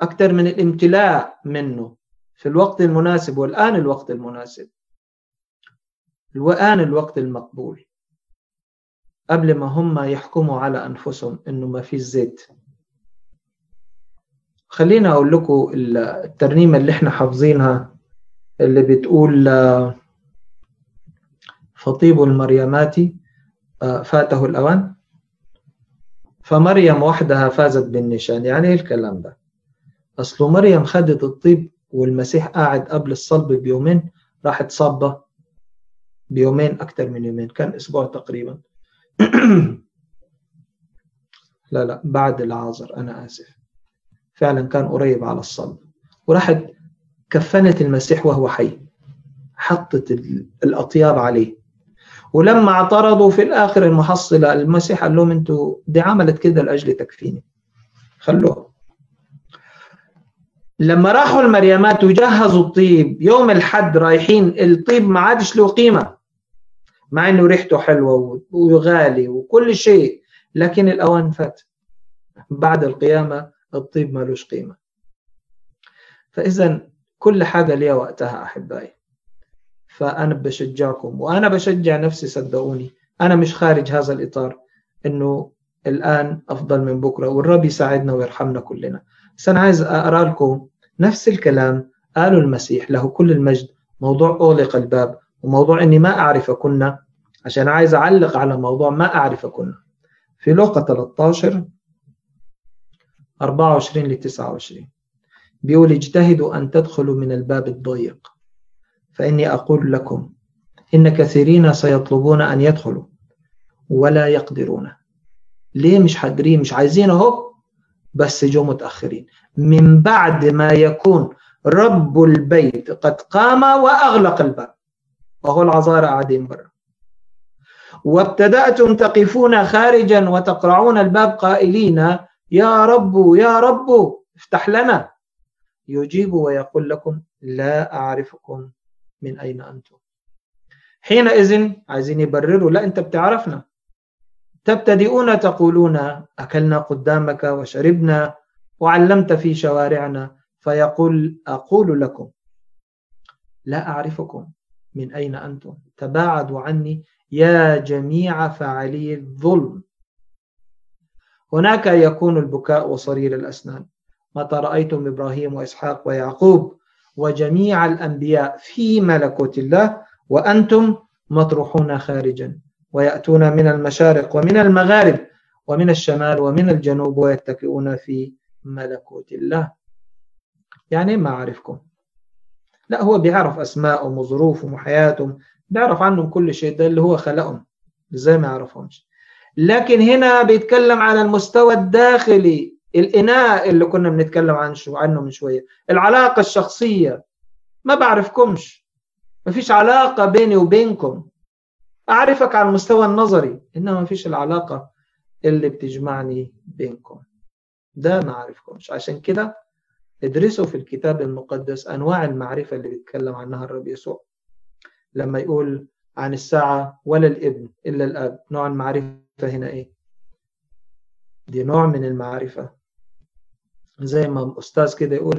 أكثر من الامتلاء منه في الوقت المناسب والآن الوقت المناسب. والآن الوقت المقبول. قبل ما هم يحكموا على أنفسهم إنه ما في زيت خلينا أقول لكم الترنيمة اللي إحنا حافظينها اللي بتقول فطيب المريمات آه، فاته الأوان. فمريم وحدها فازت بالنشان يعني إيه الكلام ده؟ اصله مريم خدت الطيب والمسيح قاعد قبل الصلب بيومين راحت صابة بيومين أكثر من يومين كان أسبوع تقريبا. لا لا بعد العازر أنا آسف. فعلا كان قريب على الصلب. وراحت كفنت المسيح وهو حي حطت الأطياب عليه. ولما اعترضوا في الآخر المحصلة المسيح قال لهم أنتوا دي عملت كده لأجل تكفيني. خلوها. لما راحوا المريمات وجهزوا الطيب يوم الحد رايحين الطيب ما عادش له قيمة مع إنه ريحته حلوة وغالي وكل شيء لكن الأوان فات. بعد القيامة الطيب ملوش قيمة. فاذا كل حاجة ليها وقتها أحبائي. فأنا بشجعكم وأنا بشجع نفسي صدقوني. أنا مش خارج هذا الإطار إنه الآن أفضل من بكرة والرب يساعدنا ويرحمنا كلنا. بس أنا عايز أقرأ لكم نفس الكلام قاله المسيح له كل المجد موضوع أغلق الباب وموضوع إني ما أعرف كنا عشان عايز أعلق على موضوع ما أعرف كنا. في لوقا 13 24 ل 29 بيقول اجتهدوا أن تدخلوا من الباب الضيق. فإني أقول لكم إن كثيرين سيطلبون أن يدخلوا ولا يقدرون. ليه مش قادرين مش عايزين أهو. بس جو متأخرين. من بعد ما يكون رب البيت قد قام وأغلق الباب. وهو العذارى قاعدين برا. وابتدأتم تقفون خارجا وتقرعون الباب قائلين يا رب يا رب افتح لنا. يجيب ويقول لكم لا أعرفكم من أين أنتم. حينئذ عايزين يبرروا لا أنت بتعرفنا. تبتدئون تقولون أكلنا قدامك وشربنا وعلمت في شوارعنا فيقول أقول لكم لا أعرفكم من أين أنتم. تباعدوا عني يا جميع فاعلي الظلم. هناك يكون البكاء وصرير الأسنان متى رأيتم إبراهيم وإسحاق ويعقوب وجميع الأنبياء في ملكوت الله وأنتم مطروحون خارجا ويأتون من المشارق ومن المغارب ومن الشمال ومن الجنوب ويتكئون في ملكوت الله. يعني ما أعرفكم. لا هو بيعرف أسمائهم وظروفهم وحياتهم بيعرف عنهم كل شيء ده اللي هو خلقهم إزاي ما يعرفهمش. لكن هنا بيتكلم على المستوى الداخلي الإناء اللي كنا بنتكلم عن شو عنه من شوية. العلاقة الشخصية. ما بعرفكمش. ما فيش علاقة بيني وبينكم. أعرفك على المستوى النظري إنما ما فيش العلاقة اللي بتجمعني بينكم. ده ما أعرفكمش. عشان كده ادرسوا في الكتاب المقدس أنواع المعرفة اللي بيتكلم عنها الرب يسوع. لما يقول عن الساعة ولا الإبن إلا الأب نوع المعرفة هنا إيه؟ دي نوع من المعرفة. زي ما أستاذ كده يقول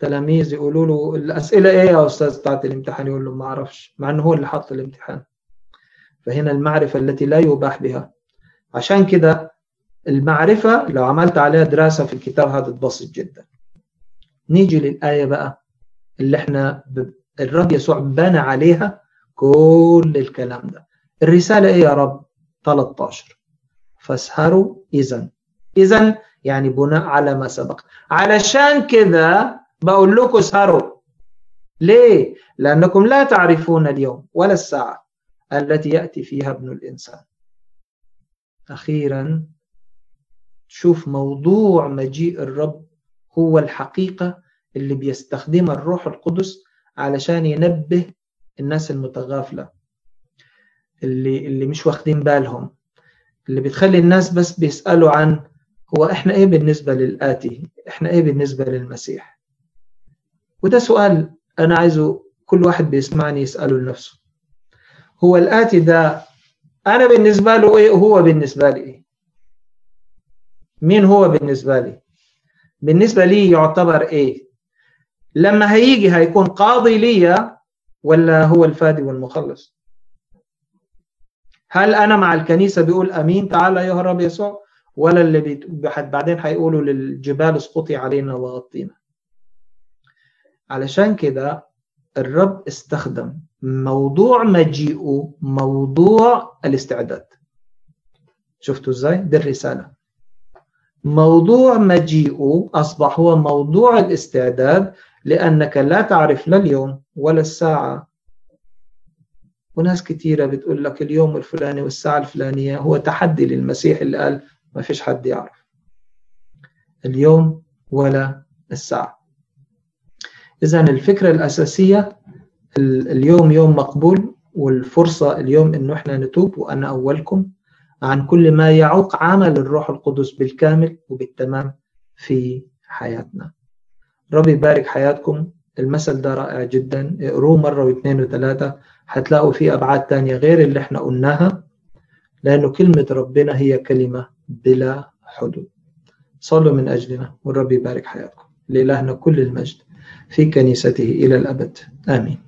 للتلاميذ يقولوا له الأسئلة إيه يا أستاذ بتاعت الامتحان؟ يقول له ما أعرفش مع إنه هو اللي حط الامتحان. فهنا المعرفة التي لا يباح بها. عشان كده المعرفة لو عملت عليها دراسة في الكتاب هذا بسيط جدا. نيجي للآية بقى اللي إحنا ب... الرب يسوع بنى عليها كل الكلام ده. الرسالة إيه يا رب؟ 13 فاسهروا إذا إذا يعني بناء على ما سبق. علشان كده بقول لكم اسهروا. ليه؟ لأنكم لا تعرفون اليوم ولا الساعة التي يأتي فيها ابن الإنسان. أخيرا شوف موضوع مجيء الرب هو الحقيقة اللي بيستخدمها الروح القدس علشان ينبه الناس المتغافلة. اللي اللي مش واخدين بالهم. اللي بتخلي الناس بس بيسألوا عن هو إحنا إيه بالنسبة للآتي؟ إحنا إيه بالنسبة للمسيح؟ وده سؤال أنا عايزه كل واحد بيسمعني يسأله لنفسه. هو الآتي ده أنا بالنسبة له إيه هو بالنسبة لي إيه؟ مين هو بالنسبة لي؟ بالنسبة لي يعتبر إيه؟ لما هيجي هيكون قاضي لي ولا هو الفادي والمخلص؟ هل أنا مع الكنيسة بيقول أمين تعالى يا رب يسوع؟ ولا اللي. بعدين هيقولوا للجبال اسقطي علينا وغطينا. علشان كده الرب استخدم موضوع مجيئه موضوع الاستعداد. شفتوا إزاي؟ دي الرسالة. موضوع مجيئه أصبح هو موضوع الاستعداد لأنك لا تعرف لا اليوم ولا الساعة وناس كثيرة بتقول لك اليوم الفلاني والساعة الفلانية هو تحدي للمسيح اللي قال ما فيش حد يعرف. اليوم ولا الساعة. إذا الفكرة الأساسية اليوم يوم مقبول والفرصة اليوم إنه إحنا نتوب وأنا أولكم عن كل ما يعوق عمل الروح القدس بالكامل وبالتمام في حياتنا. ربي يبارك حياتكم. المثل ده رائع جدا. اقروه مرة واثنين وثلاثة. هتلاقوا فيه أبعاد تانية غير اللي إحنا قلناها لأنه كلمة ربنا هي كلمة بلا حدود. صلوا من أجلنا والرب يبارك حياتكم. لإلهنا كل المجد في كنيسته إلى الأبد. آمين.